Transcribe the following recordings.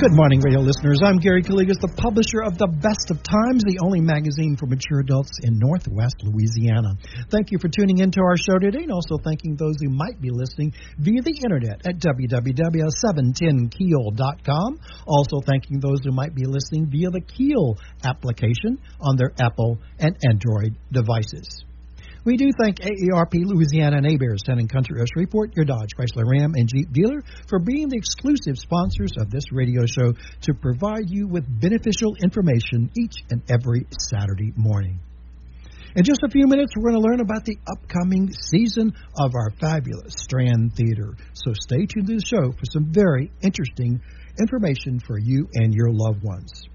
Good morning, radio listeners. I'm Gary Calligas, the publisher of The Best of Times, the only magazine for mature adults in Northwest Louisiana. Thank you for tuning into our show today, and also thanking those who might be listening via the internet at www.710keel.com. Also thanking those who might be listening via the Keel application on their Apple and Android devices. We do thank AARP Louisiana and Heberts Town and Country of Shreveport, your Dodge, Chrysler, Ram, and Jeep dealer, for being the exclusive sponsors of this radio show to provide you with beneficial information each and every Saturday morning. In just a few minutes, we're going to learn about the upcoming season of our fabulous Strand Theater. So stay tuned to the show for some very interesting information for you and your loved ones.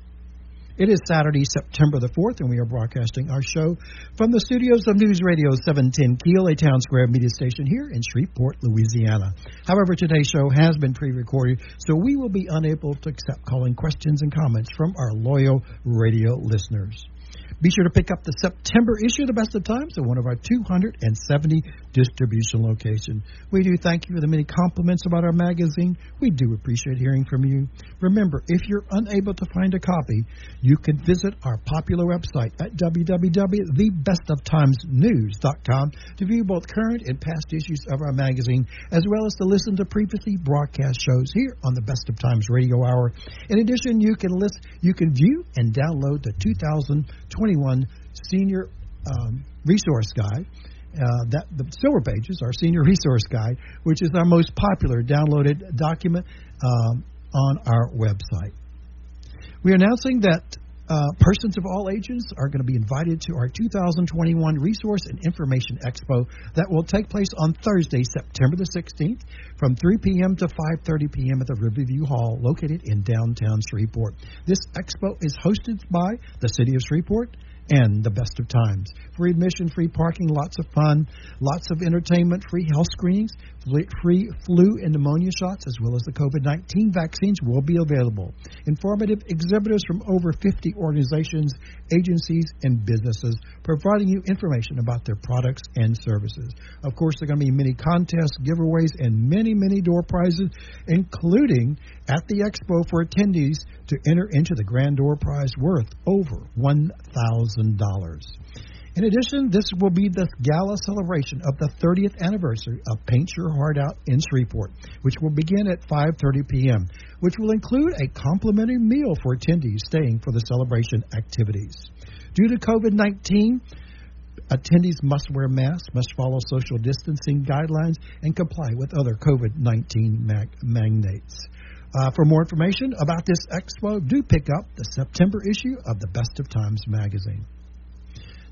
It is Saturday, September the 4th, and we are broadcasting our show from the studios of News Radio 710 Keel, a town square media station here in Shreveport, Louisiana. However, today's show has been pre recorded, so we will be unable to accept calling questions and comments from our loyal radio listeners. Be sure to pick up the September issue of the Best of Times at one of our 270 distribution locations. We do thank you for the many compliments about our magazine. We do appreciate hearing from you. Remember, if you're unable to find a copy, you can visit our popular website at www.thebestoftimesnews.com to view both current and past issues of our magazine, as well as to listen to previously broadcast shows here on the Best of Times Radio Hour. In addition, you can list, you can view and download the 2021 Senior um, Resource Guide. Uh, that the silver pages, our senior resource guide, which is our most popular downloaded document um, on our website. We're announcing that uh, persons of all ages are going to be invited to our 2021 Resource and Information Expo that will take place on Thursday, September the 16th, from 3 p.m. to 5:30 p.m. at the Riverview Hall, located in downtown Shreveport. This expo is hosted by the City of Shreveport and the best of times. Free admission, free parking, lots of fun, lots of entertainment, free health screenings, free flu and pneumonia shots, as well as the COVID 19 vaccines will be available. Informative exhibitors from over 50 organizations, agencies, and businesses providing you information about their products and services. Of course, there are going to be many contests, giveaways, and many, many door prizes, including at the expo for attendees to enter into the grand door prize worth over $1,000. In addition, this will be the gala celebration of the 30th anniversary of Paint Your Heart Out in Shreveport, which will begin at 5:30 p.m., which will include a complimentary meal for attendees staying for the celebration activities. Due to COVID-19, attendees must wear masks, must follow social distancing guidelines, and comply with other COVID 19 mag- mandates. Uh, for more information about this expo, do pick up the September issue of the Best of Times magazine.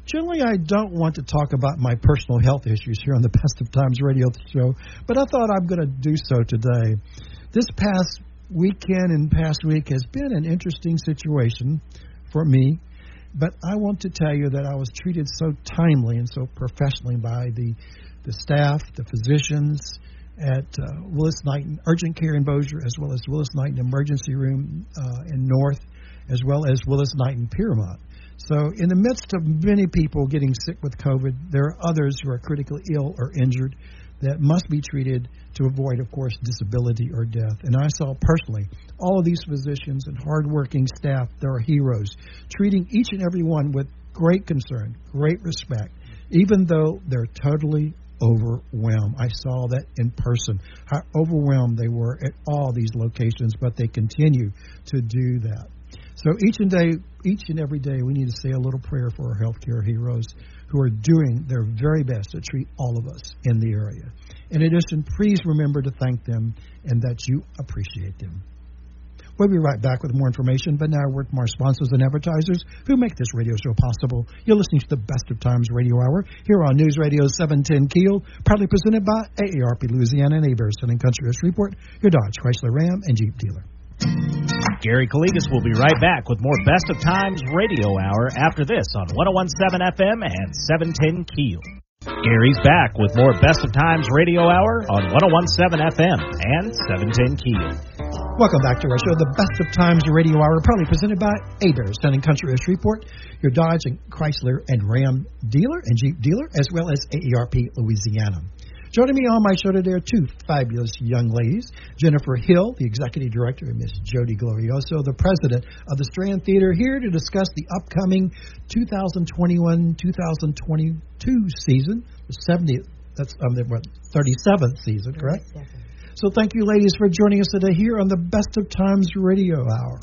Generally, I don't want to talk about my personal health issues here on the Best of Times radio show, but I thought I'm going to do so today. This past weekend and past week has been an interesting situation for me, but I want to tell you that I was treated so timely and so professionally by the the staff, the physicians at uh, Willis Knighton Urgent Care in Bossier, as well as Willis Knighton Emergency Room uh, in North, as well as Willis Knighton Pierremont. So, in the midst of many people getting sick with COVID, there are others who are critically ill or injured that must be treated to avoid, of course, disability or death. And I saw personally all of these physicians and hardworking staff, they're heroes, treating each and every one with great concern, great respect, even though they're totally overwhelmed. I saw that in person, how overwhelmed they were at all these locations, but they continue to do that. So each and day, each and every day, we need to say a little prayer for our healthcare heroes who are doing their very best to treat all of us in the area. In addition, please remember to thank them and that you appreciate them. We'll be right back with more information, but now word from our sponsors and advertisers who make this radio show possible. You're listening to the Best of Times Radio Hour here on News Radio 710 Keel, proudly presented by AARP Louisiana and and Country of Shreveport, your Dodge, Chrysler, Ram, and Jeep dealer. Gary Calligas will be right back with more Best of Times Radio Hour after this on 1017 FM and 710 Keel. Gary's back with more Best of Times Radio Hour on 1017 FM and 710 Keel. Welcome back to our show, the Best of Times Radio Hour, proudly presented by Bear Sun and Country of Shreveport, your Dodge and Chrysler and Ram dealer and Jeep dealer, as well as AARP Louisiana. Joining me on my show today are two fabulous young ladies. Jennifer Hill, the executive director, and Miss Jodi Glorioso, the president of the Strand Theater, here to discuss the upcoming 2021-2022 season, the 70th, that's um, the what, 37th season, correct? 37. So thank you, ladies, for joining us today here on the Best of Times Radio Hour.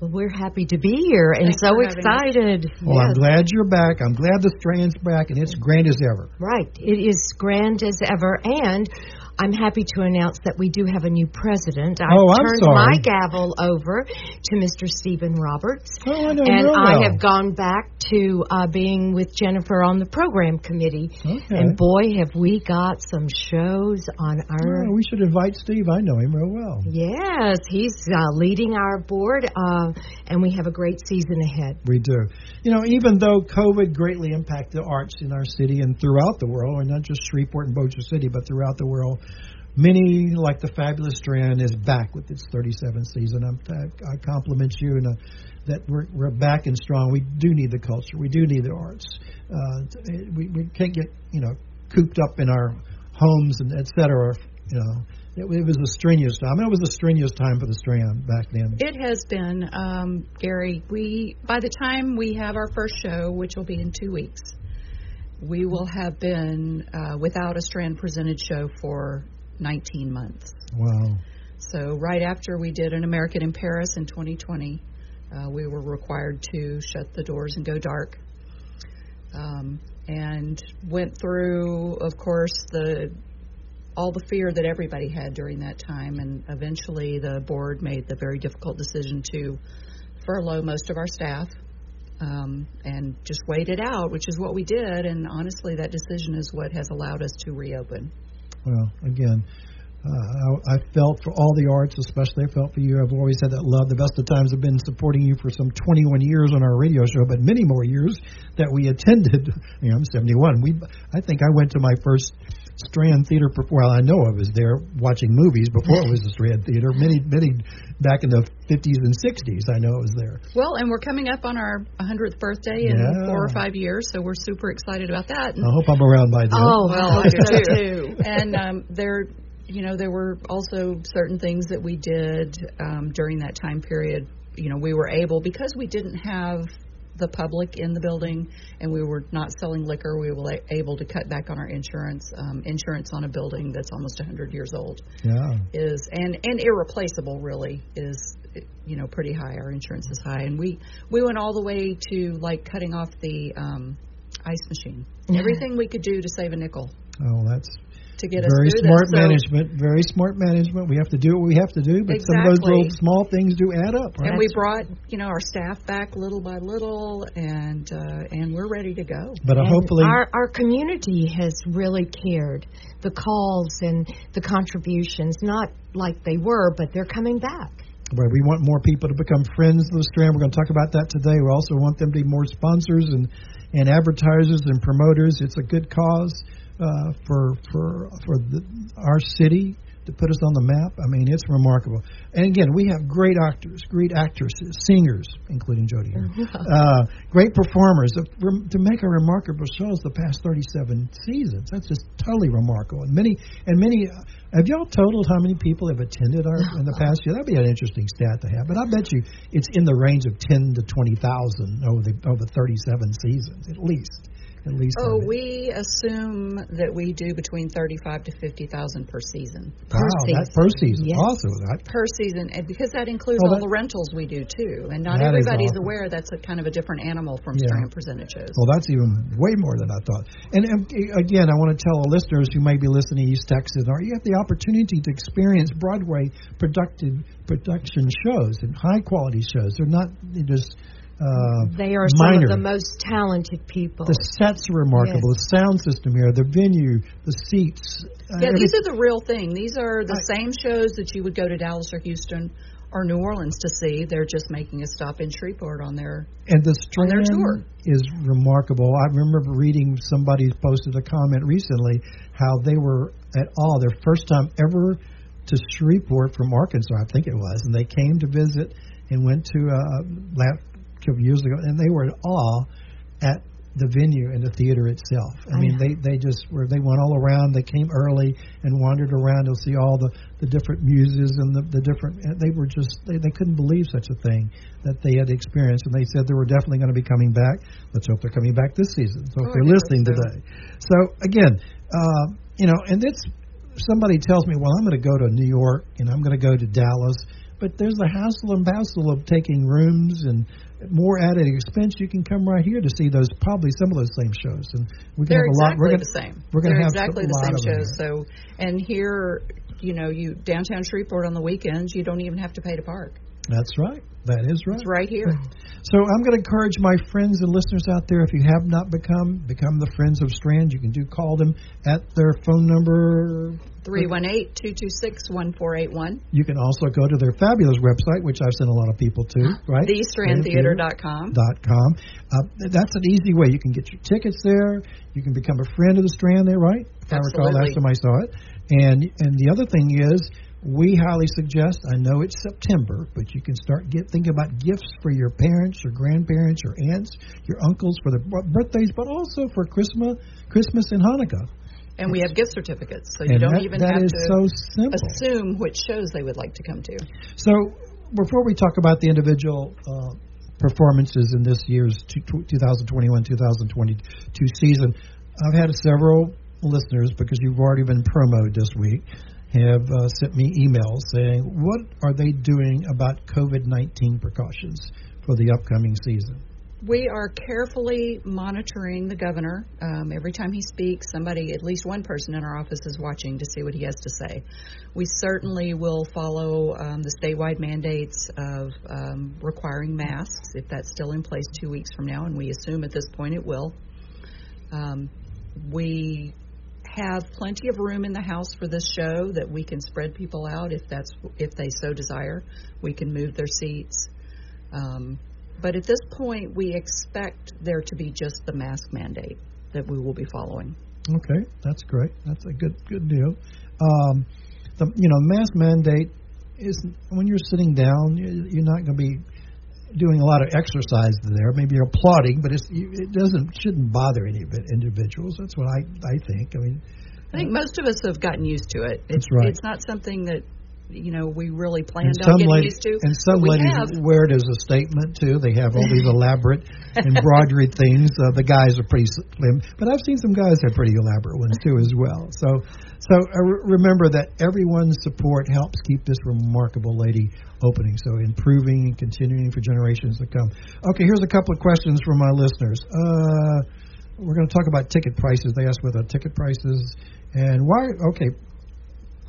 Well, we're happy to be here and Thanks so excited. Well, yes. I'm glad you're back. I'm glad the Strand's back, and it's grand as ever. Right. It is grand as ever. And I'm happy to announce that we do have a new president. I've oh, turned sorry. my gavel over to Mr. Stephen Roberts. Oh, I know and well. I have gone back to uh, being with Jennifer on the program committee. Okay. And boy, have we got some shows on our. Oh, we should invite Steve. I know him real well. Yes, he's uh, leading our board, uh, and we have a great season ahead. We do. You know, even though COVID greatly impacted the arts in our city and throughout the world, and not just Shreveport and Bossier City, but throughout the world, Many, like the Fabulous Strand, is back with its 37th season. I'm, I compliment you and uh, that we're, we're back and strong. We do need the culture. We do need the arts. Uh, we, we can't get you know cooped up in our homes and et cetera. You know, it, it was a strenuous time. It was a strenuous time for the Strand back then. It has been, um, Gary. We by the time we have our first show, which will be in two weeks, we will have been uh, without a Strand presented show for 19 months. Wow. So, right after we did an American in Paris in 2020, uh, we were required to shut the doors and go dark. Um, and went through, of course, the all the fear that everybody had during that time, and eventually the board made the very difficult decision to furlough most of our staff um, and just wait it out, which is what we did. And honestly, that decision is what has allowed us to reopen. Well, again, uh, I, I felt for all the arts, especially I felt for you. I've always had that love. The best of times have been supporting you for some 21 years on our radio show, but many more years that we attended. You know, I'm 71. We, I think I went to my first Strand Theater. Well, I know I was there watching movies before it was the Strand Theater. Many, many back in the 50s and 60s. I know I was there. Well, and we're coming up on our 100th birthday in yeah. four or five years, so we're super excited about that. And I hope I'm around by then. Oh, well, I do too. And um, there, you know, there were also certain things that we did um, during that time period. You know, we were able because we didn't have the public in the building, and we were not selling liquor. We were able to cut back on our insurance. Um, insurance on a building that's almost 100 years old yeah. is and and irreplaceable really is you know pretty high. Our insurance is high, and we we went all the way to like cutting off the um, ice machine. Everything we could do to save a nickel. Oh, that's to get very us smart this. management. So, very smart management. We have to do what we have to do, but exactly. some of those little small things do add up. Right? And we brought you know our staff back little by little, and uh, and we're ready to go. But uh, hopefully, our our community has really cared. The calls and the contributions, not like they were, but they're coming back. Right, we want more people to become friends of the Strand. We're going to talk about that today. We also want them to be more sponsors and and advertisers and promoters. It's a good cause uh, for for for the, our city to put us on the map. I mean, it's remarkable. And again, we have great actors, great actresses, singers, including Jodi here, uh, great performers to make a remarkable shows the past 37 seasons. That's just totally remarkable. And many and many. Uh, have y'all totaled how many people have attended our in the past year? That'd be an interesting stat to have. But I bet you it's in the range of 10 to 20,000 over the over 37 seasons at least at least. Oh, we assume that we do between thirty-five to fifty thousand per season. Wow, per season. that per season, yes. also that per season, and because that includes oh, all that, the rentals we do too, and not everybody's awesome. aware that's a kind of a different animal from yeah. Strand presented shows. Well, that's even way more than I thought. And, and again, I want to tell the listeners who may be listening to East Texas, or you have the opportunity to experience Broadway productive production shows and high quality shows. They're not just uh, they are minor. some of the most talented people. The sets are remarkable. Yes. The sound system here, the venue, the seats. Uh, yeah, these are the real thing. These are the I- same shows that you would go to Dallas or Houston or New Orleans to see. They're just making a stop in Shreveport on their and the on their tour. is remarkable. I remember reading somebody posted a comment recently how they were at all their first time ever to Shreveport from Arkansas, I think it was, and they came to visit and went to uh, couple years ago, and they were in awe at the venue and the theater itself. I mean, they they just were they went all around. They came early and wandered around to see all the the different muses and the the different. They were just they they couldn't believe such a thing that they had experienced, and they said they were definitely going to be coming back. Let's hope they're coming back this season. So if Oh, they're I listening so. today, so again, uh, you know, and it's somebody tells me, well, I'm going to go to New York and I'm going to go to Dallas, but there's the hassle and bustle of taking rooms and more added expense. You can come right here to see those probably some of those same shows, and we can They're have a lot. We're gonna, the same. we're gonna They're have exactly the same shows. So, and here, you know, you downtown Shreveport on the weekends, you don't even have to pay to park. That's right. That is right. It's right here. So I'm going to encourage my friends and listeners out there. If you have not become, become the friends of Strand. You can do call them at their phone number. Three one eight two two six one four eight one. You can also go to their fabulous website, which I've sent a lot of people to. Right. TheStrandTheater.com. dot com. Uh, that's an easy way. You can get your tickets there. You can become a friend of the Strand there, right? If I recall last time I saw it. And and the other thing is, we highly suggest. I know it's September, but you can start get thinking about gifts for your parents, your grandparents, your aunts, your uncles for their birthdays, but also for Christmas, Christmas and Hanukkah. And we have gift certificates, so you and don't that, even that have to so assume which shows they would like to come to. So, before we talk about the individual uh, performances in this year's 2021-2022 season, I've had several listeners because you've already been promoted this week have uh, sent me emails saying what are they doing about COVID-19 precautions for the upcoming season. We are carefully monitoring the governor. Um, every time he speaks, somebody, at least one person in our office, is watching to see what he has to say. We certainly will follow um, the statewide mandates of um, requiring masks if that's still in place two weeks from now, and we assume at this point it will. Um, we have plenty of room in the house for this show that we can spread people out if that's if they so desire. We can move their seats. Um, but at this point, we expect there to be just the mask mandate that we will be following. Okay, that's great. That's a good good deal. Um, the you know mask mandate is when you're sitting down, you- you're not going to be doing a lot of exercise there. Maybe you're applauding, but it's it doesn't shouldn't bother any individuals. That's what I I think. I mean, I think uh, most of us have gotten used to it. It's, right. It's not something that you know we really and planned on some getting ladies used to. and some ladies have. wear it as a statement too. They have all these elaborate embroidery things. Uh, the guys are pretty slim, but I've seen some guys have pretty elaborate ones too as well. So so uh, remember that everyone's support helps keep this remarkable lady opening. So improving and continuing for generations to come. Okay, here's a couple of questions from my listeners. Uh, we're going to talk about ticket prices. They asked what the ticket prices and why. Okay,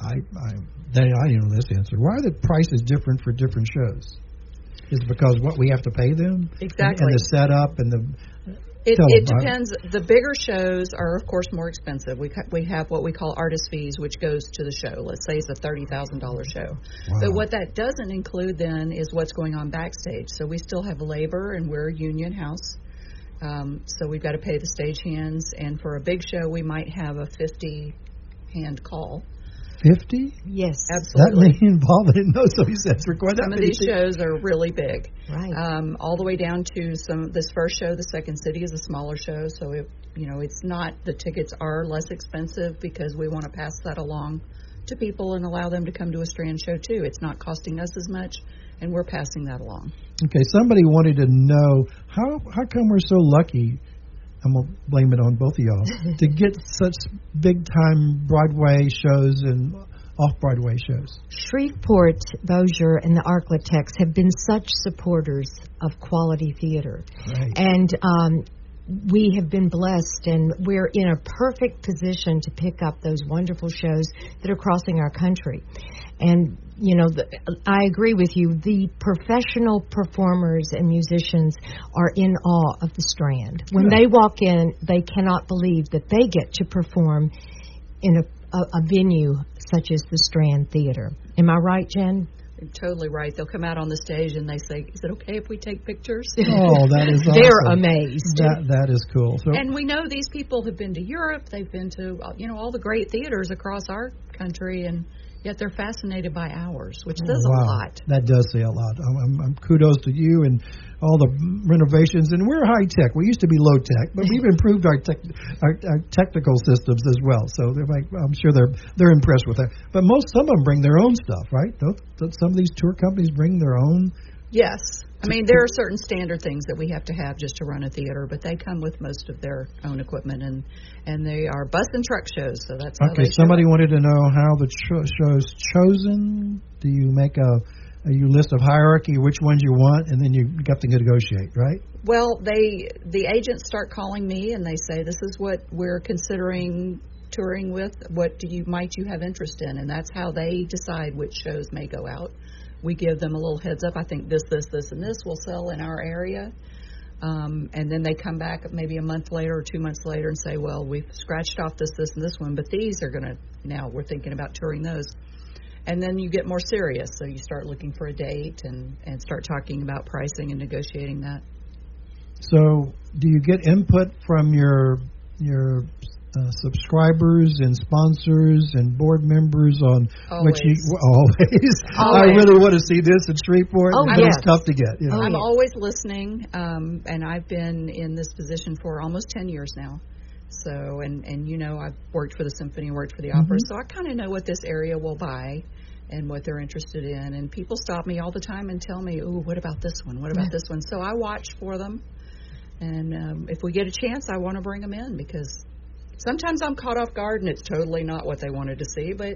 I, I, they, I didn't know this answer. Why are the prices different for different shows? Is it because what we have to pay them? And, Exactly. and the setup and the. It, it depends. The bigger shows are, of course, more expensive. We we have what we call artist fees, which goes to the show. Let's say it's a thirty thousand dollar show. Wow. But what that doesn't include then is what's going on backstage. So we still have labor, and we're a union house. Um, so we've got to pay the stagehands, and for a big show, we might have a fifty hand call. 50? Yes. Absolutely. That many involved? I didn't know so. He says record that Some of these people. shows are really big. Right. um, all the way down to some. This first show, the Second City, is a smaller show, so it, you know it's not the tickets are less expensive because we want to pass that along to people and allow them to come to a Strand show too. It's not costing us as much, and we're passing that along. Okay, somebody wanted to know how how come we're so lucky. I'm gonna blame it on both of y'all to get such big time Broadway shows and off Broadway shows. Shreveport, Bossier, and the Arklatex have been such supporters of quality theater. Right. And um, we have been blessed, and we're in a perfect position to pick up those wonderful shows that are crossing our country. And, you know, the, I agree with you. The professional performers and musicians are in awe of the Strand. When Good. they walk in, they cannot believe that they get to perform in a, a, a venue such as the Strand Theater. Am I right, Jen? You're totally right. They'll come out on the stage and they say, "Is it okay if we take pictures?" Oh, that is awesome. They're amazed. That that is cool. So And we know these people have been to Europe. They've been to uh, you know all the great theaters across our country, and Yet they're fascinated by ours, which says wow. a lot. That does say a lot. I'm, I'm, I'm kudos to you and all the renovations. And we're high tech. We used to be low tech, but we've improved our, tech, our, our technical systems as well. So they're like, I'm sure they're they're impressed with that. But most some of them bring their own stuff, right? Don't, don't some of these tour companies bring their own? Yes. I mean, there are certain standard things that we have to have just to run a theater, but they come with most of their own equipment, and and they are bus and truck shows. So that's okay. Somebody up. wanted to know how the cho- show's chosen. Do you make a a you list of hierarchy, which ones you want, and then you got to negotiate, right? Well, they the agents start calling me and they say, "This is what we're considering touring with. What do you might you have interest in?" And that's how they decide which shows may go out. We give them a little heads up. I think this, this, this, and this will sell in our area. Um, and then they come back maybe a month later or two months later and say, "Well, we've scratched off this, this, and this one, but these are going to now we're thinking about touring those." And then you get more serious, so you start looking for a date and and start talking about pricing and negotiating that. So, do you get input from your your uh, subscribers and sponsors and board members on what you always? I really want to see this in Shreveport. Oh, yes. it's tough to get. You know? I'm always listening, um, and I've been in this position for almost 10 years now. So, and and you know, I've worked for the symphony and worked for the opera, so I kind of know what this area will buy and what they're interested in. And people stop me all the time and tell me, "Oh, what about this one? What about this one?" So I watch for them, and um, if we get a chance, I want to bring them in because sometimes I'm caught off guard and it's totally not what they wanted to see. But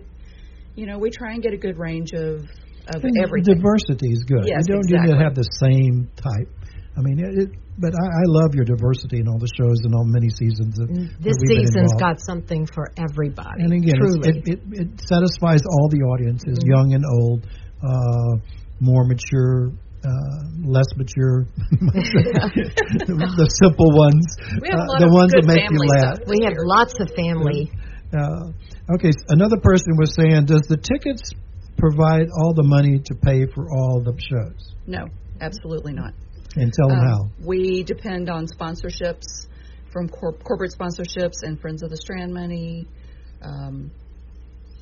you know, we try and get a good range of of And everything. Diversity is good. Yes, you don't need exactly. to have the same type. I mean, it, it, but I, I love your diversity in all the shows and all the many seasons. That, This that we've been season's involved. got something for everybody. And again, it's, truly. it, it, it satisfies all the audiences, Mm-hmm. young and old, uh, more mature, uh, less mature, the simple ones, We have a uh, the of ones that make you laugh. stuff. we have lots of family. Uh, okay, another person was saying, does the tickets provide all the money to pay for all the shows? No, absolutely not. And tell them Um, how. We depend on sponsorships from cor- corporate sponsorships and Friends of the Strand money. Um,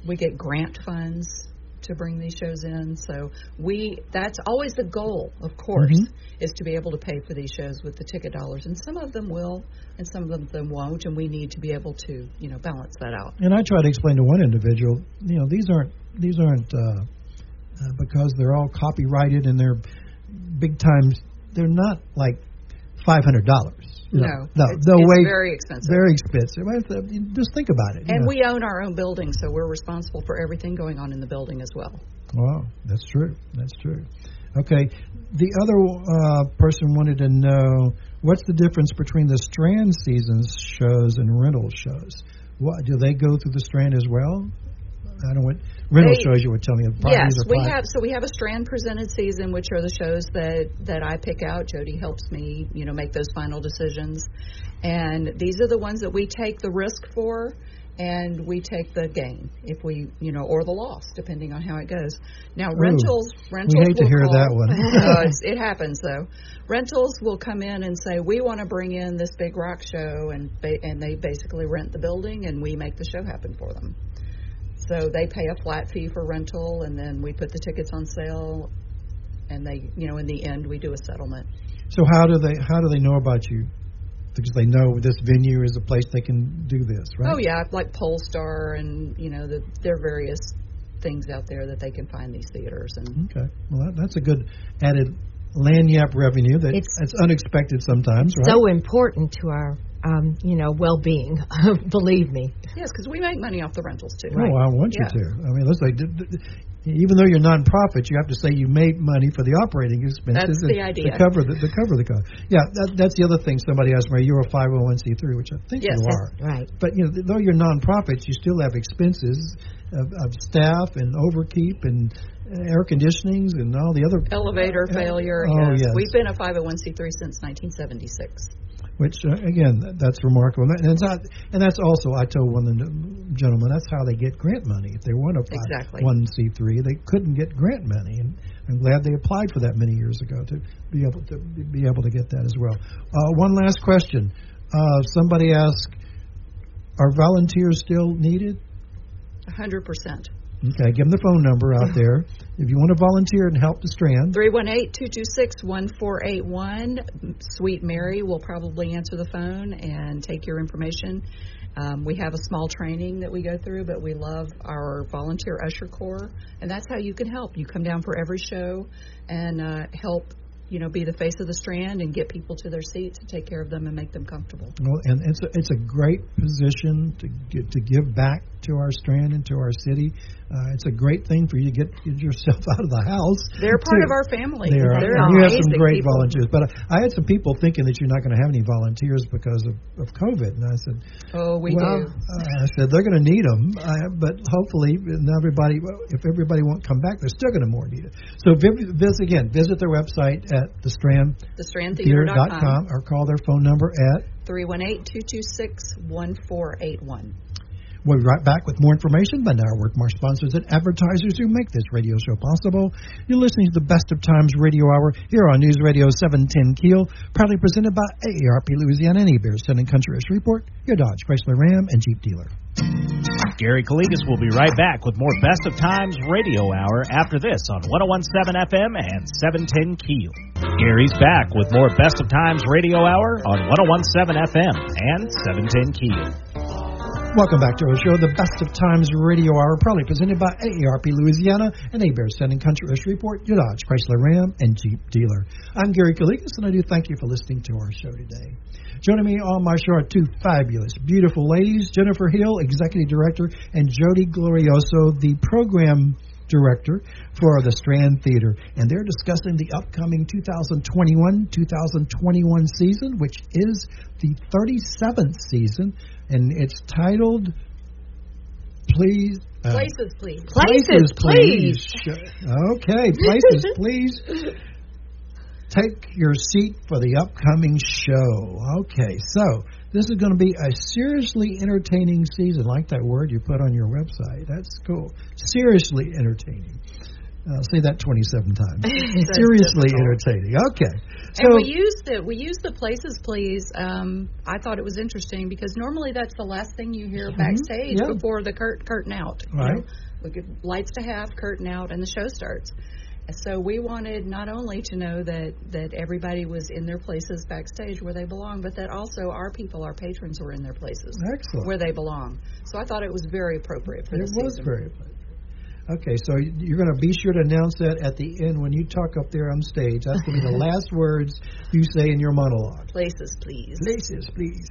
we get grant funds to bring these shows in. So we that's always the goal, of course, Mhm. is to be able to pay for these shows with the ticket dollars. And some of them will, and some of them won't. And we need to be able to, you know, balance that out. And I try to explain to one individual, you know, these aren't these aren't uh, uh, because they're all copyrighted and they're big times. They're not like five hundred dollars. No, no, it's, the it's way very expensive. very expensive. I th- you Just think about it. and we own our own building, so we're responsible for everything going on in the building as well. Wow, that's true. That's true. Okay, the other uh, person wanted to know what's the difference between the Strand seasons shows and rental shows. What do they go through the Strand as well? I don't want rental They- shows. You were telling me. Yes, we five- have. So we have a Strand presented season, which are the shows that that I pick out. Jodi helps me, you know, make those final decisions, and these are the ones that we take the risk for, and we take the gain if we, you know, or the loss depending on how it goes. Now rentals, rentals. We hate to hear call- that one. It happens though. Rentals will come in and say, "We want to bring in this big rock show," and ba- and they basically rent the building, and we make the show happen for them. So they pay a flat fee for rental, and then we put the tickets on sale, and they, you know, in the end, we do a settlement. So how do they how do they know about you? Because they know this venue is a place they can do this, right? Oh yeah, like Pollstar, and you know, the, there are various things out there that they can find these theaters, and Okay. Well, that, that's a good added lagniappe revenue. That It's- that's unexpected sometimes, right? So important to our, um, you know, well-being. Believe me. yes, because we make money off the rentals too. Oh, I want you Yeah. to. I mean, let's like, d- d- even though you're nonprofit, you have to say you made money for the operating expenses. That's the and idea. To cover the, to cover the cost. Yeah, that, that's the other thing. Somebody asked me, "You're a 501c3," which I think Yes. you are. Right. But you know, though you're nonprofits, you still have expenses of, of staff and overkeep and uh, air conditionings and all the other Elevator failure. Oh, yes. yes. We've been a 501c3 since 1976. Which uh, again that's remarkable and that's not, and that's also I told one of the gentlemen that's how they get grant money if they want to apply Exactly. one C three they couldn't get grant money and I'm glad they applied for that many years ago to be able to be able to get that as well. Uh, one last question: uh, Somebody asked, are volunteers still needed? 100%. Okay, give them the phone number out there if you want to volunteer and help the Strand. 318-226-1481. Sweet Mary will probably answer the phone and take your information. Um, we have a small training that we go through, but we love our volunteer usher corps, and that's how you can help. You come down for every show and uh, help you know, be the face of the strand and get people to their seats and take care of them and make them comfortable. Well, and it's a, it's a great position to get, to give back to our strand and to our city. Uh, it's a great thing for you to get, yourself out of the house. They're part of our family. They are. They're you have some great people. volunteers. But I, I had some people thinking that you're not going to have any volunteers because of, of COVID, and I said, "Oh, we well, do." Uh, I said they're going to need them, uh, but hopefully, everybody, if everybody won't come back, they're still going to more need it. So visit again. Visit their website at the Strand thestrandtheater.com or call their phone number at 318-226-1481. We'll be right back with more information, but now work more sponsors and advertisers who make this radio show possible. You're listening to the Best of Times Radio Hour here on News Radio 710 Keel, proudly presented by AARP Louisiana and Bears, sending Country Report, your Dodge, Chrysler Ram, and Jeep dealer. Gary Calligas will be right back with more Best of Times Radio Hour after this on 1017 FM and 710 Keel. Gary's back with more Best of Times Radio Hour on 1017 FM and 710 Keel. Welcome back to our show, the Best of Times Radio Hour, proudly presented by AARP Louisiana and A-Bears Sending Country East Report, your Dodge, Chrysler Ram, and Jeep dealer. I'm Gary Calligas, and I do thank you for listening to our show today. Joining me on my show are two fabulous, beautiful ladies, Jennifer Hill, Executive Director, and Jodi Glorioso, the Program Director for the Strand Theater. And they're discussing the upcoming 2021 2021 season, which is the 37th season and it's titled Please. Uh, places, please. Places, please. Okay, places, please. Take your seat for the upcoming show. Okay, so this is going to be a seriously entertaining season. Like that word you put on your website. That's cool. Seriously entertaining. I'll say that 27 times. Seriously entertaining. Okay. So, and we used the we used the places please. Um, I thought it was interesting because normally that's the last thing you hear mm-hmm. backstage yeah. before the curt, curtain out. Right. You know, we get lights to half, curtain out, and the show starts. So we wanted not only to know that that everybody was in their places backstage where they belong, but that also our people, our patrons, were in their places Excellent. where they belong. So I thought it was very appropriate for it this was season. very appropriate. Okay, so you're going to be sure to announce that at the end when you talk up there on stage. That's going to be the last words you say in your monologue. Places, please. Places, please.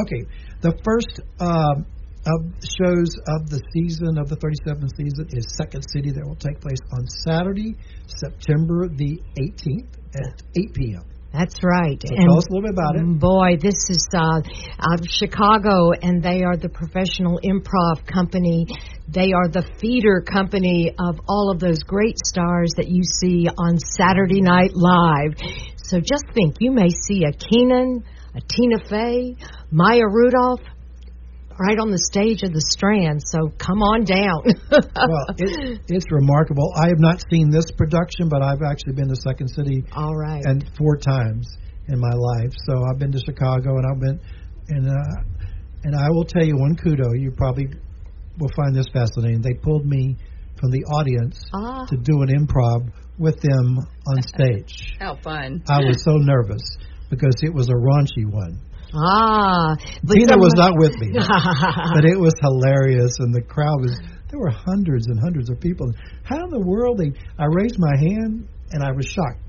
Okay, the first um, of shows of the season of the 37th season is Second City that will take place on Saturday, September the 18th at 8 p.m. That's right. So and tell us a little bit about it. Boy, this is uh, out of Chicago, and they are the professional improv company. They are the feeder company of all of those great stars that you see on Saturday Night Live. So just think, you may see a Kenan, a Tina Fey, Maya Rudolph, right on the stage of the Strand. So come on down. well, it, it's remarkable. I have not seen this production, but I've actually been to Second City. All right. And four times in my life. So I've been to Chicago, and I've been, and uh, and I will tell you one kudo. You probably will find this fascinating. They pulled me from the audience ah. to do an improv with them on stage. How fun! I was so nervous because it was a raunchy one. Ah, Tina was not with me, but it was hilarious, and the crowd was. There were hundreds and hundreds of people. How in the world they? I raised my hand and I was shocked.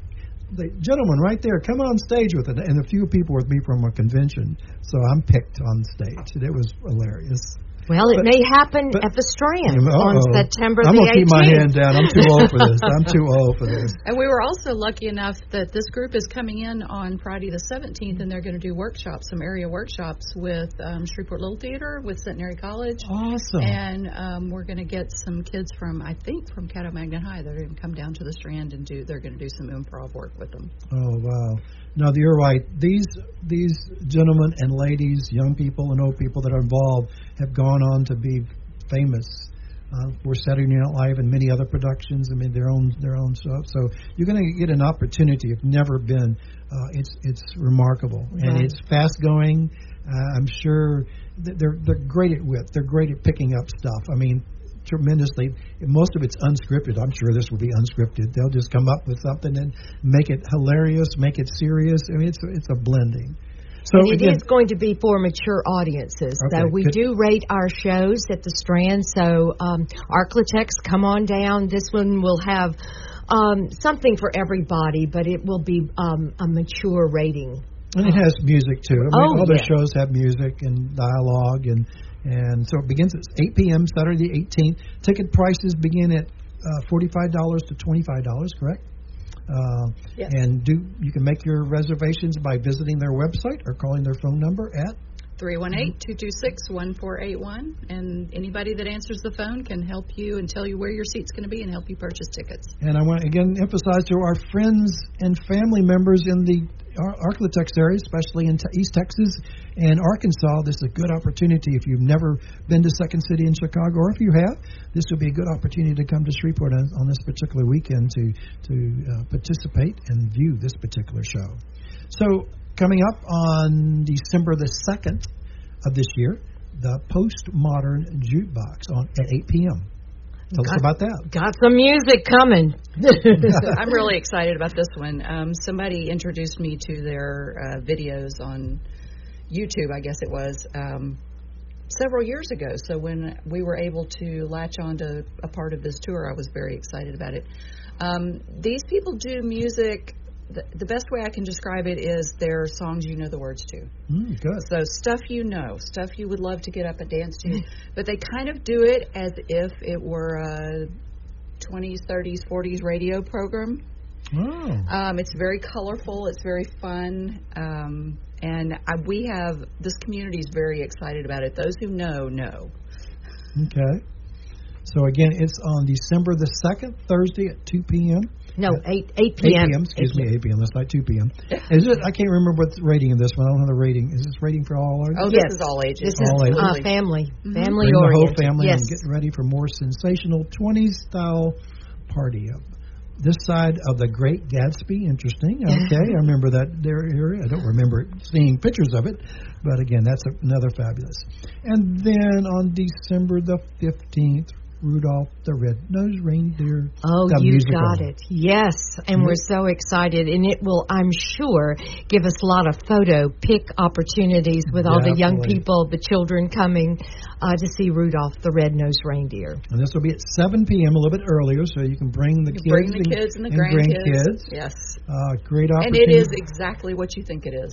The gentleman right there, come on stage with it, and a few people with me from a convention. So I'm picked on stage, and it was hilarious. Well, it but, may happen but, at the Strand uh-oh. on September I'm the 18th. I'm going to keep my hand down. I'm too old for this. I'm too old for this. And we were also lucky enough that this group is coming in on Friday the 17th, and they're going to do workshops, some area workshops with um, Shreveport Little Theater, with Centenary College. Awesome. And um, we're going to get some kids from, I think, from Caddo Magnet High. They're going to come down to the Strand and do. They're going to do some improv work with them. Oh wow. No, you're right. These these gentlemen and ladies, young people and old people that are involved, have gone on to be famous uh, for Saturday Night Live and many other productions. I mean, their own their own stuff. So you're going to get an opportunity. If never been, uh, it's it's remarkable and it's fast going. Uh, I'm sure they're they're great at wit. They're great at picking up stuff. I mean, tremendously. Most of it's unscripted. I'm sure this will be unscripted. They'll just come up with something and make it hilarious, make it serious. I mean, it's it's a blending. So it again, is going to be for mature audiences. Okay, so we good. do rate our shows at the Strand. So um, Arklatex, come on down. This one will have um, something for everybody, but it will be um, a mature rating. And it has music too. I mean, Oh, all the shows have music and dialogue, and and so it begins at 8 p.m. Saturday the 18th. Ticket prices begin at uh, $45 to $25. Correct? Uh, Yes. And do you can make your reservations by visiting their website or calling their phone number at 318-226-1481 and anybody that answers the phone can help you and tell you where your seat's going to be and help you purchase tickets. And I want to again emphasize to our friends and family members in the Ar- Arklatex area, especially in East Texas and Arkansas, this is a good opportunity. If you've never been to Second City in Chicago, or if you have, this would be a good opportunity to come to Shreveport on, on this particular weekend to to uh, participate and view this particular show. So coming up on December the second of this year, the Postmodern Jukebox on at 8 p.m. Tell us Got- about that. Got some music coming. I'm really excited about this one. Um, somebody introduced me to their uh, videos on YouTube, I guess it was, um, several years ago. So when we were able to latch onto a part of this tour, I was very excited about it. Um, these people do music. The, the best way I can describe it is they're songs you know the words to. Mm, good. So stuff you know, stuff you would love to get up and dance to, but they kind of do it as if it were a 20s, 30s, 40s radio program. Oh. Um, it's very colorful. It's very fun, um, and I, we have this community is very excited about it. Those who know know. Okay. So again, it's on December the second, Thursday at two p.m. no, 8, 8 8 p.m. p.m. Excuse me, eight p.m. That's not two p.m. Is it? I can't remember what the rating of this one. I don't have the rating. Is this rating for all? Oh, ages? Yes. this is all ages. This is All ages. uh, family, family Bring the whole family yes. and get ready for more sensational 20s style party. This side of the Great Gatsby, interesting. Okay, I remember that there area. I don't remember seeing pictures of it, but again, that's another fabulous. And then on December the 15th, Rudolph the Red-Nosed Reindeer. Oh, the you musical. got it. Yes, and we're so excited, and it will, I'm sure, give us a lot of photo pick opportunities with all the young people, the children coming uh, to see Rudolph the Red-Nosed Reindeer. And this will be at 7 p.m., a little bit earlier, so you can bring the kids, bring the and, kids and the grandkids. Yes. Uh, great opportunity. And it is exactly what you think it is.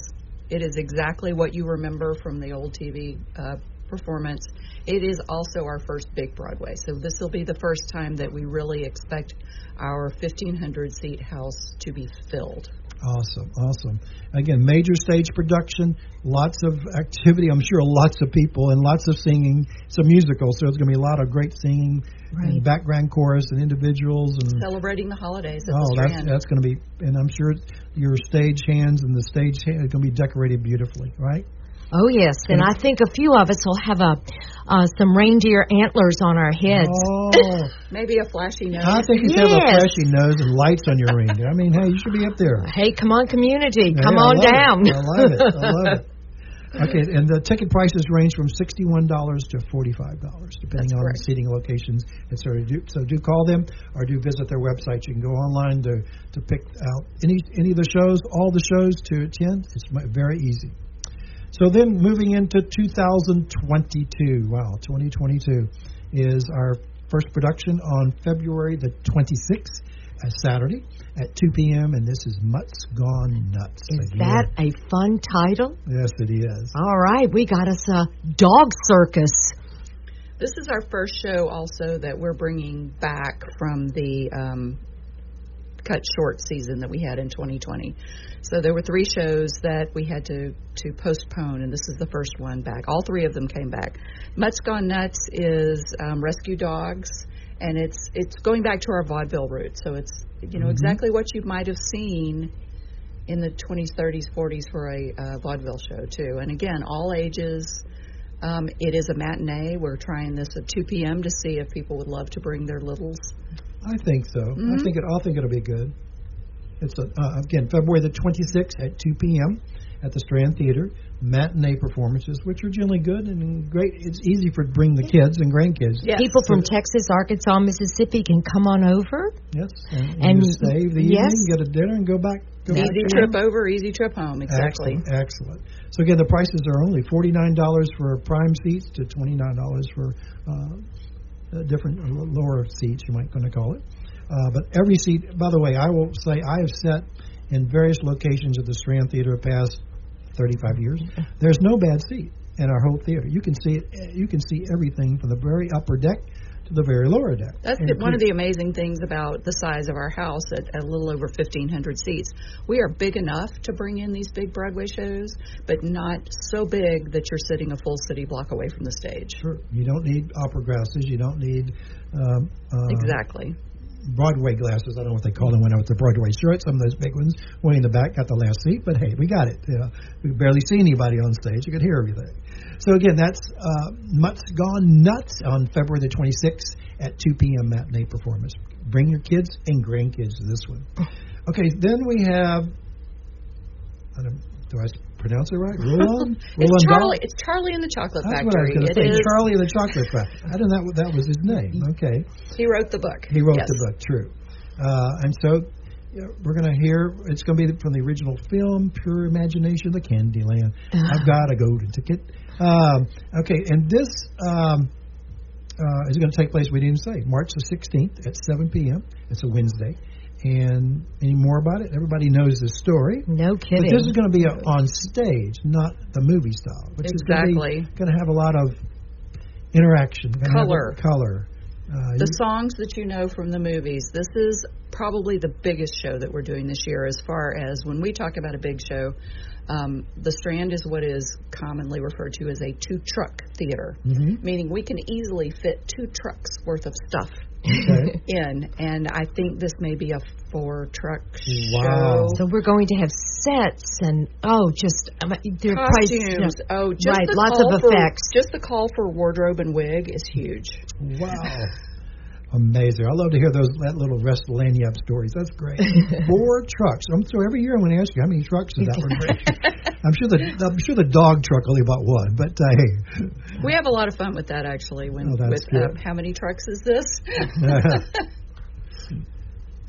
It is exactly what you remember from the old TV uh, performance. It is also our first big Broadway. So this will be the first time that we really expect our 1,500 seat house to be filled. Awesome, awesome. Again, major stage production, lots of activity. I'm sure lots of people and lots of singing. It's a musical, so there's going to be a lot of great singing Right. and background chorus and individuals and. Celebrating the holidays at Oh, that's that's going to be, and I'm sure your stage hands and the stage hand are going to be decorated beautifully, right? Oh yes, and I think a few of us will have a uh, some reindeer antlers on our heads. Oh, Maybe a flashy nose. I think you should have a flashy nose and lights on your reindeer. I mean, hey, you should be up there. Hey, come on, community, come Yeah, I on love it. down. I love it. I love it. Okay, and the ticket prices range from sixty-one dollars to forty-five dollars, depending That's on correct. seating locations, et cetera. Do, so do call them or do visit their website. You can go online to to pick out any any of the shows, all the shows to attend. It's very easy. So then, moving into 2022. Wow, 2022 is our first production on February the 26th, a Saturday at 2 p.m. And this is Mutt's Gone Nuts. Is Again. that a fun title? Yes, it is. All right, we got us a dog circus. This is our first show also that we're bringing back from the um, cut short season that we had in 2020. So there were three shows that we had to, to postpone, and this is the first one back. All three of them came back. Mutt's Gone Nuts is um, rescue dogs, and it's it's going back to our vaudeville roots. So it's you know exactly what you might have seen in the 20s, 30s, 40s for a uh, vaudeville show too. And again, all ages. Um, it is a matinee. We're trying this at 2 p.m. to see if people would love to bring their littles. I think so. I think it. I think it'll be good. It's a, uh, again February the 26th at 2 p.m. at the Strand Theater. Matinee performances, which are generally good and great. It's easy for bring the kids and grandkids. Yes. People from Texas, Arkansas, Mississippi can come on over. Yes, and, and, And you stay the yes. evening, get a dinner, and go back. Go back Easy to trip your- over, easy trip home. Exactly. Excellent, excellent. So again, the prices are only forty nine dollars for prime seats to twenty nine dollars for uh, uh, different uh, lower seats, you might going to call it. Uh, but every seat, by the way, I will say I have sat in various locations of the Strand Theater the past thirty five years. There's no bad seat in our whole theater. You can see it. You can see everything from the very upper deck to the very lower deck. That's And one of the amazing things about the size of our house at a little over 1,500 seats. We are big enough to bring in these big Broadway shows, but not so big that you're sitting a full city block away from the stage. Sure. You don't need opera glasses. You don't need um, uh, Exactly. Broadway glasses. I don't know what they call them when I was at Broadway shirt. Some of those big ones way in the back got the last seat, but hey, we got it. You know, we barely see anybody on stage. You could hear everything. So again, that's uh, Mutt's Gone Nuts on February the 26th at 2 p.m. matinee performance. Bring your kids and grandkids to this one. Okay, then we have. I don't, do I pronounce it right? Roland. It's Dahl? Charlie. It's Charlie in the Chocolate That's what I was Factory. going to It say. is. Charlie in the Chocolate Factory. I didn't know that, that was his name. Okay. He wrote the book. He wrote Yes. the book, true. Uh, and so yeah, we're going to hear, it's going to be from the original film, Pure Imagination, The Candyland. I've got a golden ticket. Um, okay, and this um, uh, is going to take place, we didn't say, March the 16th at 7 p.m. It's a Wednesday. And any more about it? Everybody knows the story. No kidding. But this is going to be a, on stage, not the movie style. Which Exactly. is going to have a lot of interaction, Color. color. Uh, The songs that you know from the movies. This is probably the biggest show that we're doing this year as far as when we talk about a big show. Um, the Strand is what is commonly referred to as a two truck theater, Mhm. meaning we can easily fit two trucks worth of stuff Okay. in. And I think this may be a four truck Wow. show. so we're going to have sets and oh, just uh, I mean, they're price- Costumes. Oh, just Right, lots call of for, effects. Just the call for wardrobe and wig is huge. Wow. Amazing. I love to hear those that little up stories. That's great. Four trucks. Um, so every year I'm going to ask you how many trucks does that one bring? I'm sure the I'm sure the dog truck only bought one, but uh, hey, We have a lot of fun with that actually. When Oh, with um, how many trucks is this?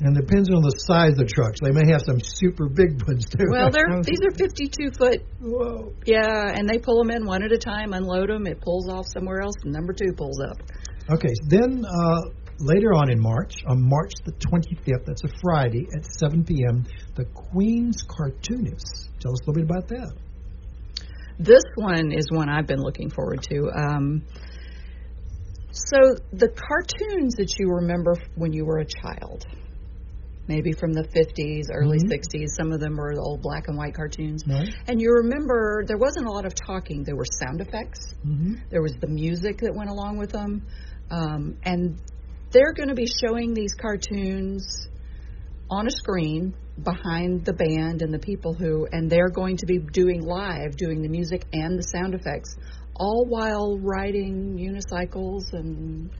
and depends on the size of the trucks. They may have some super big ones too. well, they're these are 52 foot. Whoa. Yeah, and they pull them in one at a time, unload them. It pulls off somewhere else, and number two pulls up. Okay, then uh, later on in March, on March the 25th, that's a Friday at 7 p.m., the Queen's Cartoonists. Tell us a little bit about that. This one is one I've been looking forward to. Um, so the cartoons that you remember when you were a child, maybe from the 50s, early Mhm. 60s, some of them were the old black and white cartoons. Right? And you remember there wasn't a lot of talking. There were sound effects. Mm-hmm. There was the music that went along with them. Um, and they're going to be showing these cartoons on a screen behind the band and the people who, and they're going to be doing live, doing the music and the sound effects, all while riding unicycles and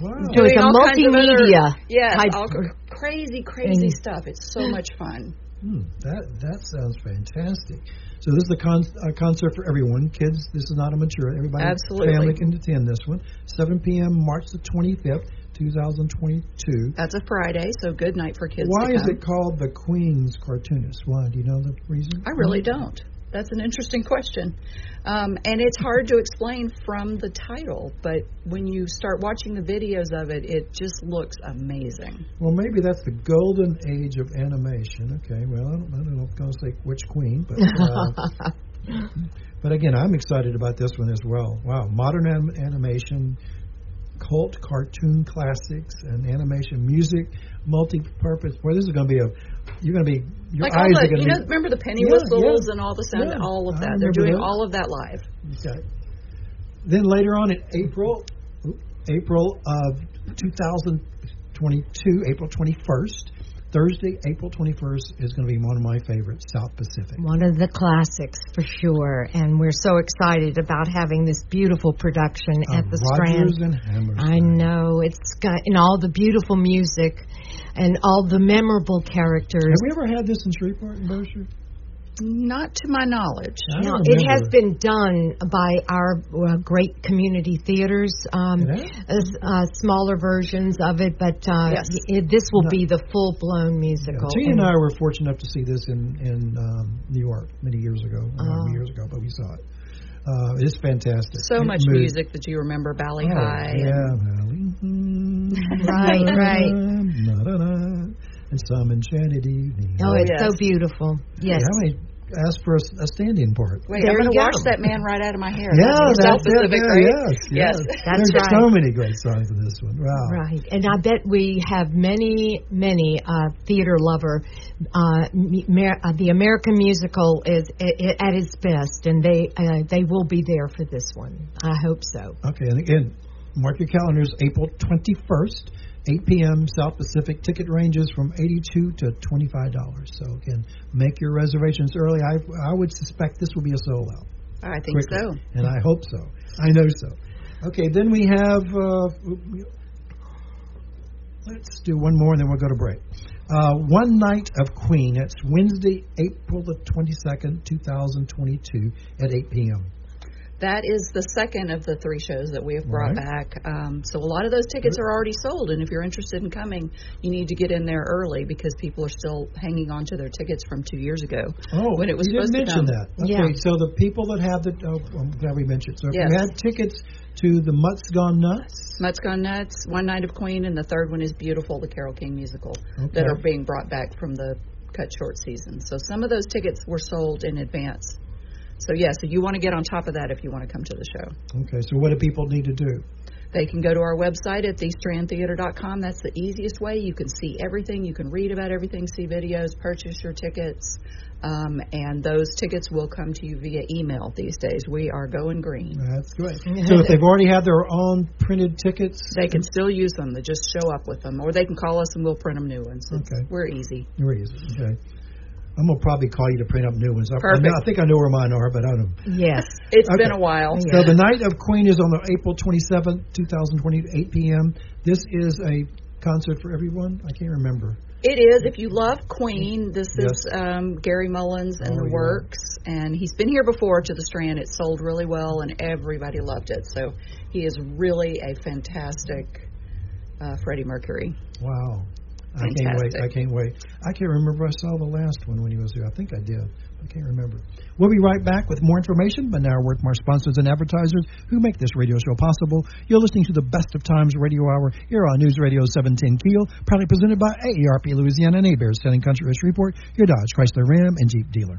Wow. So it's doing a all kinds of other- multimedia yes, type- all crazy, crazy And- stuff. It's so much fun. Hmm, that that sounds fantastic. So this is a con- a concert for everyone. Kids, this is not a mature. Everybody, Absolutely. family can attend this one. 7 p.m. March the 25th, 2022. That's a Friday, so good night for kids. Why is it called the Queen's Cartoonist? Why? Do you know the reason? I really don't. That's an interesting question. Um, and it's hard to explain from the title, but when you start watching the videos of it, it just looks amazing. Well, maybe that's the golden age of animation. Okay, well, I don't, I don't know if I'm going to say which queen, but uh, but again, I'm excited about this one as well. Wow, modern anim- animation, cult cartoon classics, and animation music, multi-purpose. Boy, this is going to be a you're going to be your like eyes are the, going you to know, remember the penny Yeah, whistles yeah. and all the sound, Yeah, all of that. They're doing those. all of that live. Okay. Then later on in April, April of 2022, April 21st, Thursday, April 21st is going to be one of my favorites, South Pacific. One of the classics for sure, and we're so excited about having this beautiful production at the Rodgers Strand. and Hammerstein. I know it's got and all the beautiful music and all the memorable characters. Have we ever had this in Shreveport and Bossier? Not to my knowledge. No, it has been done by our uh, great community theaters, um, It as, uh, smaller versions of it, but uh, Yes. it, this will No. be the full blown Yeah, musical. Tina and I were fortunate enough to see this in in um, New York many years ago. Not many years ago, but we saw it. Uh, it's fantastic. So It much moved- music that you remember Bali Oh, Ha'i. and- yeah, Bali. Mm, Right, right. And some enchanted evening. Oh, it's yes. so beautiful. Yes. How many ask for a, a stand-in part? Wait, There I'm going to wash that man right out of my hair. Yeah, that's, that's it. Yeah, right? yes, yes. That's There's right. so many great songs in this one. Wow. Right, and I bet we have many, many uh, theater lover. Uh, mer- uh, the American musical is i- i- at its best, and they uh, they will be there for this one. I hope so. Okay, and again, mark your calendars. April 21st, 8 p.m. South Pacific. Ticket ranges from 82 to 25 dollars. So again, make your reservations early. I I would suspect this will be a sold out. I think quickly, so. and I hope so. I know so. Okay, then we have. Uh, let's do one more, and then we'll go to break. Uh, one night of Queen. It's Wednesday, April the 22nd, 2022, at 8 p.m. That is the second of the three shows that we have brought Right. back. Um, so a lot of those tickets are already sold, and if you're interested in coming, you need to get in there early because people are still hanging on to their tickets from two years ago. Oh, when it was you didn't supposed to mention that. Okay, Yeah. so the people that have the, oh, I'm glad we mentioned. So if Yes. you had tickets to the Mutts Gone Nuts, Mutt's Gone Nuts, One Night of Queen, and the third one is Beautiful, the Carole King musical Okay. that are being brought back from the cut short season. So some of those tickets were sold in advance. So yeah, so you want to get on top of that if you want to come to the show. okay, so what do people need to do? They can go to our website at thestrandtheater.com. That's the easiest way. You can see everything. You can read about everything, see videos, purchase your tickets, um, and those tickets will come to you via email these days. We are going green. That's great. So if they've already had their own printed tickets, They can still use them. They just show up with them, or they can call us and we'll print them new ones. It's- Okay. We're easy. Is it? Okay. I'm gonna probably call you to print up new ones. I, I, Perfect. I think I know where mine are, but I don't. Yes. It's Okay. been a while. So the night of Queen is on the April 27th, 2020, 8 p.m. This is a concert for everyone. I can't remember. It is. If you love Queen, this Yes. is um, Gary Mullins and Oh, the yeah. Works, and he's been here before to the Strand. It sold really well, and everybody loved it. So he is really a fantastic uh, Freddie Mercury. Wow. I can't wait. I can't wait. I can't remember if I saw the last one when he was here. I think I did. I can't remember. We'll be right back with more information, but now a word from our sponsors and advertisers who make this radio show possible. You're listening to the Best of Times Radio Hour here on News Radio 710 Keel, proudly presented by AARP Louisiana and Hebert's Selling Country Shreveport, your Dodge, Chrysler Ram, and Jeep dealer.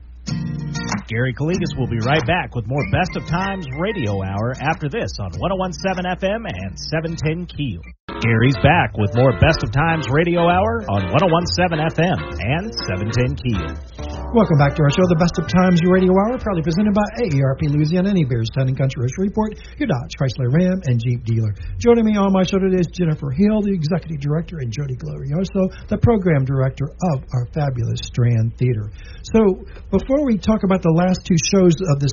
Gary Calligas will be right back with more Best of Times Radio Hour after this on 1017 FM and 710 Keel. Gary's back with more Best of Times Radio Hour on 1017 FM and 710 Keel. Welcome back to our show, the Best of Times Radio Hour, proudly presented by AARP Louisiana and Hebert's Town and Country Shreveport, your Dodge, Chrysler Ram, and Jeep dealer. Joining me on my show today is Jennifer Hill, the Executive Director, and Jodi Glorioso, the Program Director of our fabulous Strand Theater. So, before we talk about the last two shows of the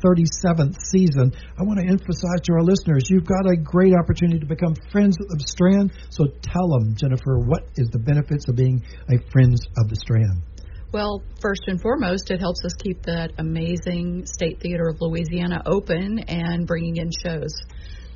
37th season, I want to emphasize to our listeners, you've got a great opportunity to become friends of Strand. So tell them, Jennifer, what is the benefits of being a Friends of the Strand? Well, first and foremost, it helps us keep that amazing State Theater of Louisiana open and bringing in shows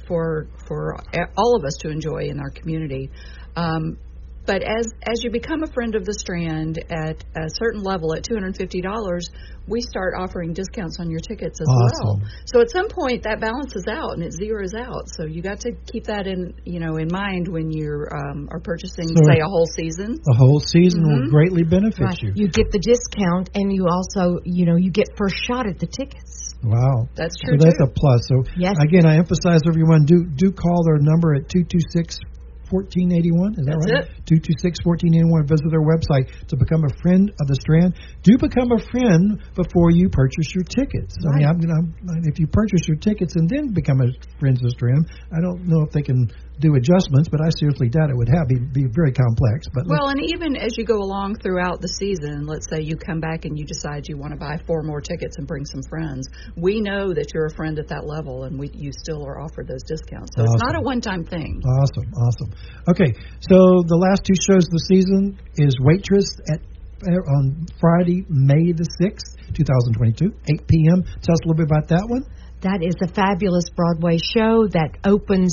for for all of us to enjoy in our community. Um, but as as you become a friend of the Strand at a certain level, at two hundred fifty dollars, we start offering discounts on your tickets as Awesome. well. So at some point that balances out and it zeroes out. So you got to keep that in you know in mind when you um, are purchasing, So- say, a whole season. A whole season will Mhm. greatly benefit Right. you. You get the discount, and you also, you know, you get first shot at the tickets. Wow. That's So true that's too. a plus. So Yes. again, I emphasize everyone do do call their number at 226 1481. Is that That's right? it. 226 1481. Visit their website to become a friend of the Strand. Do become a friend before you purchase your tickets. I mean, I'm gonna, if you purchase your tickets and then become a friend of the Strand, I don't know if they can do adjustments, but I seriously doubt it would have. Be, be very complex. But Well, and even as you go along throughout the season, let's say you come back and you decide you want to buy four more tickets and bring some friends. We know that you're a friend at that level, and we you still are offered those discounts. So it's not a one-time thing. Awesome, awesome. Okay, so the last two shows of the season is Waitress at uh, on Friday, May the sixth, two thousand twenty-two, eight p.m. Tell us a little bit about that one. That is a fabulous Broadway show that opens.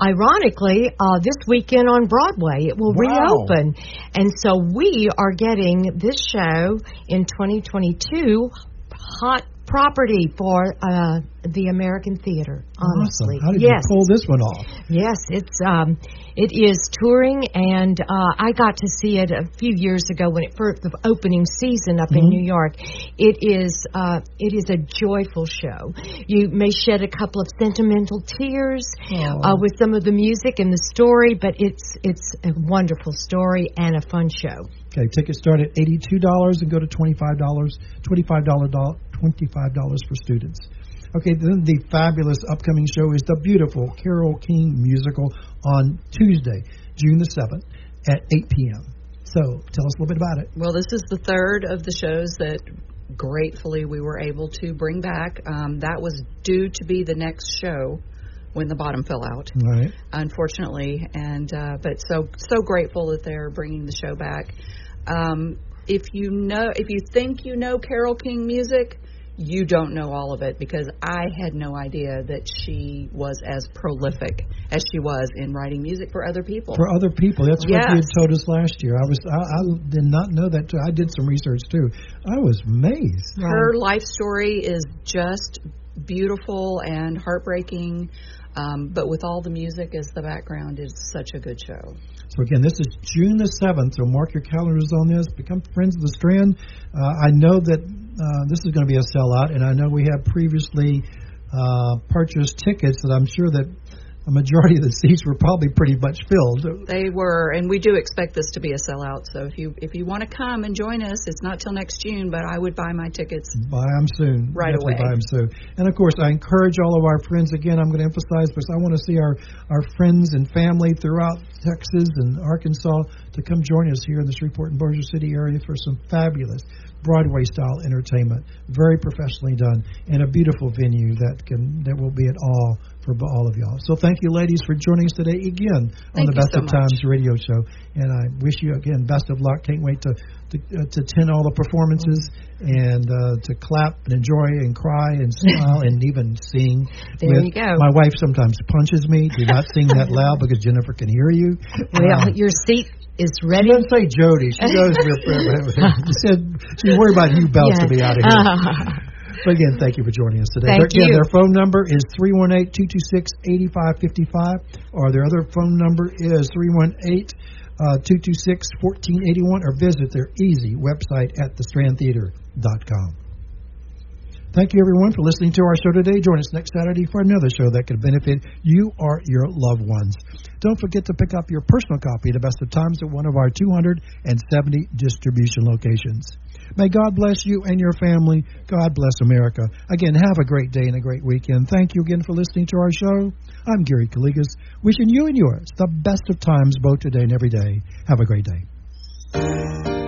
Ironically, uh, this weekend on Broadway, it will Wow. reopen. And so we are getting this show in 2022 hot property for uh, the American theater, honestly. Awesome. How did yes. you pull this one off? Yes, it's um, it is touring, and uh, I got to see it a few years ago when it first the opening season up in New York. It is uh, it is a joyful show. You may shed a couple of sentimental tears uh, with some of the music and the story, but it's it's a wonderful story and a fun show. Okay, tickets start at eighty-two dollars and go to twenty-five dollars. Twenty-five dollar twenty-five dollars for students. Okay, then the fabulous upcoming show is the beautiful Carole King musical on Tuesday, June the seventh, at eight p.m. So, tell us a little bit about it. Well, this is the third of the shows that gratefully we were able to bring back. Um, that was due to be the next show when the bottom fell out, right. unfortunately. And uh, but so so grateful that they're bringing the show back. Um, if you know, if you think you know Carole King music, you don't know all of it because I had no idea that she was as prolific as she was in writing music for other people. For other people, that's what you had told us last year. I was, I, I did not know that. Too. I did some research too. I was amazed. Her life story is just beautiful and heartbreaking, um, but with all the music as the background, it's such a good show. Again, this is June the seventh. So mark your calendars on this. Become friends of the Strand. Uh, I know that uh, this is going to be a sellout, and I know we have previously uh, purchased tickets that I'm sure that a majority of the seats were probably pretty much filled. They were, and we do expect this to be a sellout. So if you if you want to come and join us, it's not till next June, but I would buy my tickets. Buy them soon. Right away. Buy them soon. And of course, I encourage all of our friends. Again, I'm going to emphasize because I want to see our our friends and family throughout Texas and Arkansas to come join us here in the Shreveport and Bossier City area for some fabulous Broadway style entertainment, very professionally done, and a beautiful venue that can that will be at all for all of y'all. So thank you, ladies, for joining us today again on Thank the Best so of much. Times radio show. And I wish you again best of luck. Can't wait to to, uh, to attend all the performances and uh, to clap and enjoy and cry and smile and even sing. There with- you go. My wife sometimes punches me. Do not sing that loud because Jennifer can hear you. Well, Uh, your seat is ready. doesn't say Jodi. She goes she said she's worried about you belts to be out of here. But again, thank you for joining us today. Thank again, you. their phone number is 318-226-8555, or their other phone number is 318-226-1481, uh, or visit their easy website at thestrandtheater.com. Thank you, everyone, for listening to our show today. Join us next Saturday for another show that could benefit you or your loved ones. Don't forget to pick up your personal copy of The Best of Times at one of our 270 distribution locations. May God bless you and your family. God bless America. Again, have a great day and a great weekend. Thank you again for listening to our show. I'm Gary Calligas, wishing you and yours the best of times both today and every day. Have a great day.